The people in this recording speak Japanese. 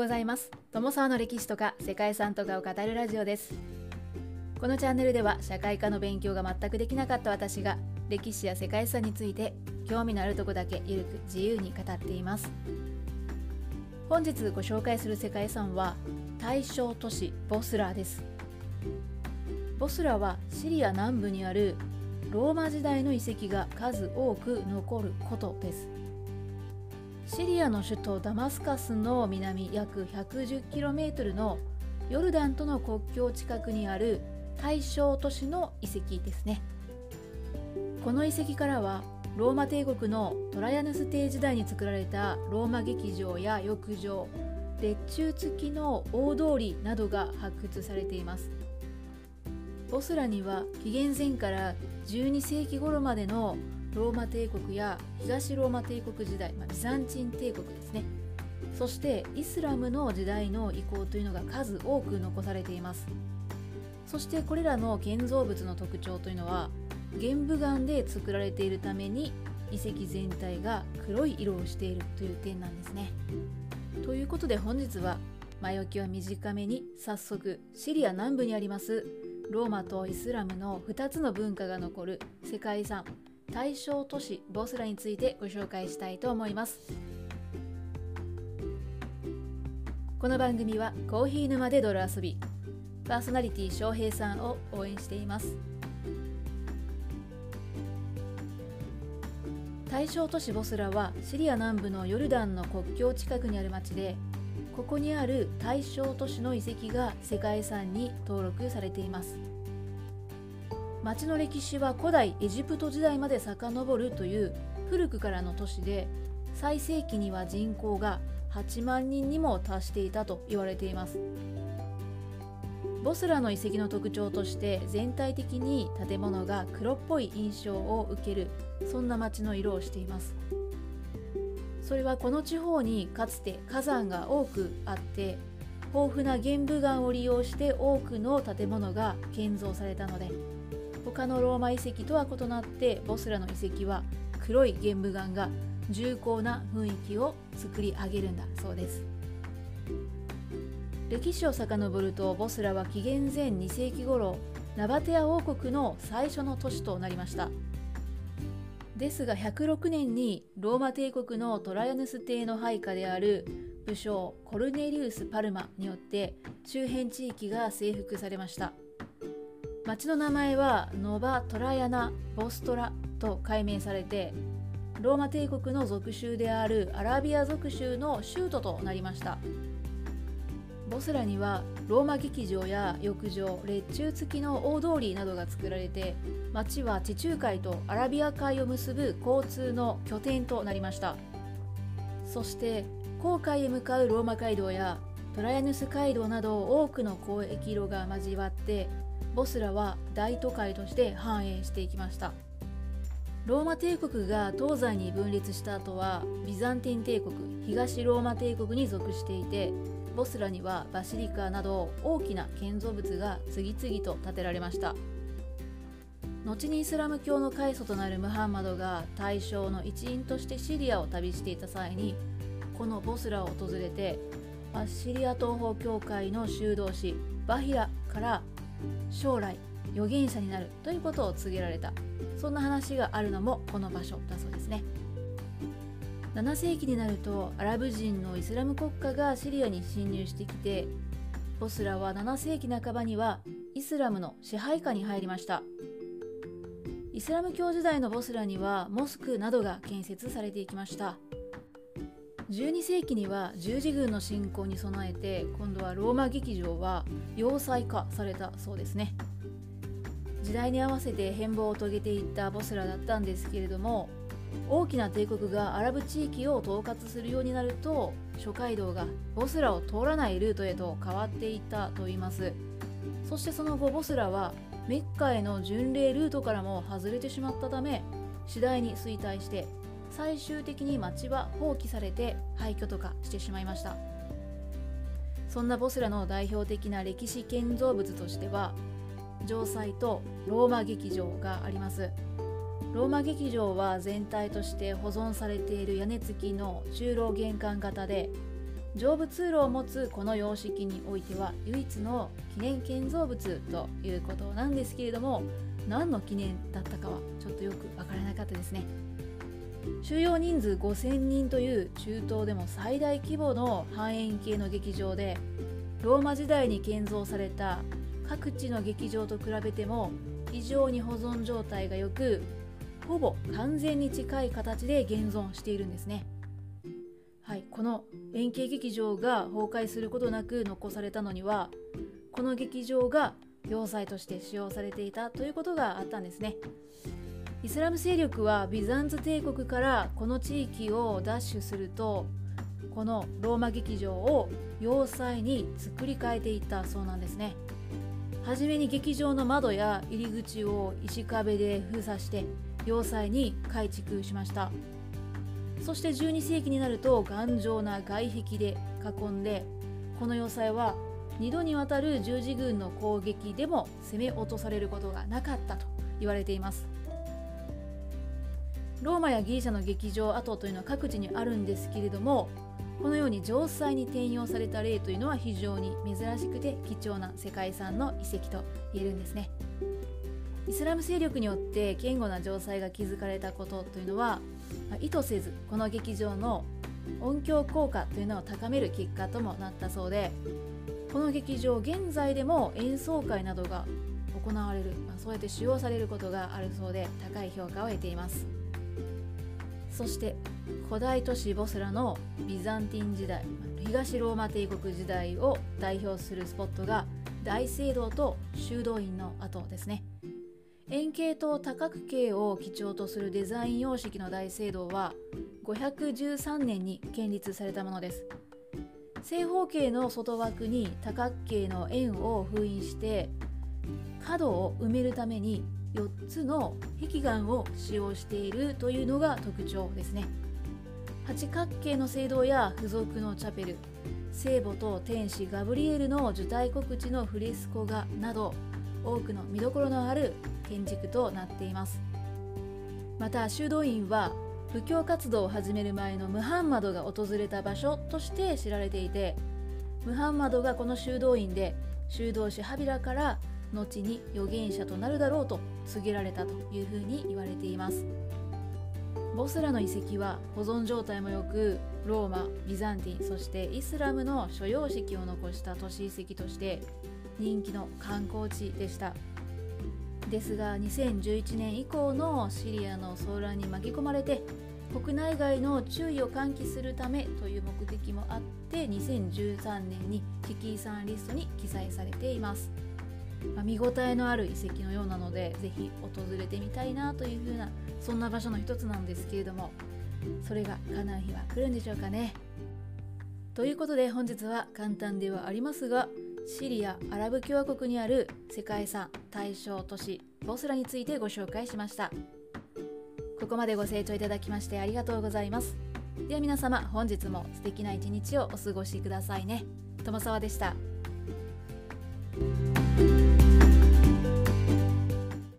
ございます。友沢の歴史とか世界遺産とかを語るラジオです。このチャンネルでは社会科の勉強が全くできなかった私が歴史や世界遺産について興味のあるとこだけゆるく自由に語っています。本日ご紹介する世界遺産は大正都市ボスラーです。ボスラはシリア南部にあるローマ時代の遺跡が数多く残ることです。シリアの首都ダマスカスの南約 110km のヨルダンとの国境近くにある大正都市の遺跡ですね。この遺跡からはローマ帝国のトライアヌス帝時代に作られたローマ劇場や浴場列柱付きの大通りなどが発掘されています。ボスラには紀元前から12世紀頃までのローマ帝国や東ローマ帝国時代、まあ、ビザンチン帝国ですね。そしてイスラムの時代の遺構というのが数多く残されています。そしてこれらの建造物の特徴というのは玄武岩で作られているために遺跡全体が黒い色をしているという点なんですね。ということで本日は前置きは短めに早速シリア南部にありますローマとイスラムの2つの文化が残る世界遺産大正都市ボスラについてご紹介したいと思います。この番組はコーヒー沼で泥遊びパーソナリティ翔平さんを応援しています。大正都市ボスラはシリア南部のヨルダンの国境近くにある町でここにある大正都市の遺跡が世界遺産に登録されています。町の歴史は古代エジプト時代まで遡るという古くからの都市で最盛期には人口が8万人にも達していたと言われています。ボスラの遺跡の特徴として全体的に建物が黒っぽい印象を受けるそんな街の色をしています。それはこの地方にかつて火山が多くあって豊富な玄武岩を利用して多くの建物が建造されたので他のローマ遺跡とは異なってボスラの遺跡は黒い玄武岩が重厚な雰囲気を作り上げるんだそうです。歴史を遡るとボスラは紀元前2世紀頃ナバテア王国の最初の都市となりました。ですが106年にローマ帝国のトライアヌス帝の配下である武将コルネリウス・パルマによって周辺地域が征服されました。町の名前はノバ・トラヤナ・ボストラと改名されてローマ帝国の属州であるアラビア属州の州都となりました。ボスラにはローマ劇場や浴場列柱付きの大通りなどが作られて町は地中海とアラビア海を結ぶ交通の拠点となりました。そして航海へ向かうローマ街道やトラヤヌス街道など多くの交易路が交わってボスラは大都会として繁栄していきました。ローマ帝国が東西に分裂した後はビザンティン帝国東ローマ帝国に属していてボスラにはバシリカなど大きな建造物が次々と建てられました。後にイスラム教の開祖となるムハンマドが大正の一員としてシリアを旅していた際にこのボスラを訪れてアッシリア東方教会の修道士バヒラから将来預言者になるということを告げられた。そんな話があるのもこの場所だそうですね。7世紀になるとアラブ人のイスラム国家がシリアに侵入してきてボスラは7世紀半ばにはイスラムの支配下に入りました。イスラム教時代のボスラにはモスクなどが建設されていきました。12世紀には十字軍の侵攻に備えて今度はローマ劇場は要塞化されたそうですね。時代に合わせて変貌を遂げていったボスラだったんですけれども大きな帝国がアラブ地域を統括するようになると諸街道がボスラを通らないルートへと変わっていったといいます。そしてその後ボスラはメッカへの巡礼ルートからも外れてしまったため次第に衰退して最終的に町は放棄されて廃墟とかしてしまいました。そんなボスラの代表的な歴史建造物としては城塞とローマ劇場があります。ローマ劇場は全体として保存されている屋根付きの中楼玄関型で上部通路を持つこの様式においては唯一の記念建造物ということなんですけれども何の記念だったかはちょっとよくわからなかったですね。収容人数5000人という中東でも最大規模の半円形の劇場でローマ時代に建造された各地の劇場と比べても非常に保存状態が良くほぼ完全に近い形で現存しているんですね。はい、この円形劇場が崩壊することなく残されたのにはこの劇場が要塞として使用されていたということがあったんですね。イスラム勢力はビザンツ帝国からこの地域を奪取するとこのローマ劇場を要塞に作り変えていったそうなんですね。はじめに劇場の窓や入り口を石壁で封鎖して要塞に改築しましたそして12世紀になると頑丈な外壁で囲んでこの要塞は2度にわたる十字軍の攻撃でも攻め落とされることがなかったと言われていますローマやギリシャの劇場跡というのは各地にあるんですけれどもこのように城塞に転用された例というのは非常に珍しくて貴重な世界遺産の遺跡と言えるんですね。イスラム勢力によって堅固な城塞が築かれたことというのは、意図せずこの劇場の音響効果というのを高める結果ともなったそうでこの劇場現在でも演奏会などが行われる、まあ、そうやって使用されることがあるそうで高い評価を得ています。そして古代都市ボスラのビザンティン時代東ローマ帝国時代を代表するスポットが大聖堂と修道院の跡ですね。円形と多角形を基調とするデザイン様式の大聖堂は513年に建立されたものです。正方形の外枠に多角形の円を封印して角を埋めるために4つの壁岩を使用しているというのが特徴ですね。八角形の聖堂や付属のチャペル聖母と天使ガブリエルの受胎告知のフレスコ画など多くの見どころのある建築となっています。また修道院は布教活動を始める前のムハンマドが訪れた場所として知られていてムハンマドがこの修道院で修道士ハビラから後に預言者となるだろうと告げられたというふうに言われていますボスラの遺跡は保存状態も良くローマビザンティンそしてイスラムの諸様式を残した都市遺跡として人気の観光地でしたですが2011年以降のシリアの騒乱に巻き込まれて国内外の注意を喚起するためという目的もあって2013年に危機遺産リストに記載されています。まあ、見応えのある遺跡のようなのでぜひ訪れてみたいなというふうなそんな場所の一つなんですけれどもそれが叶う日は来るんでしょうかね。ということで本日は簡単ではありますがシリア・アラブ共和国にある世界遺産対象都市ボスラについてご紹介しましたここまでご清聴いただきましてありがとうございますでは皆様本日も素敵な一日をお過ごしくださいね友沢でした。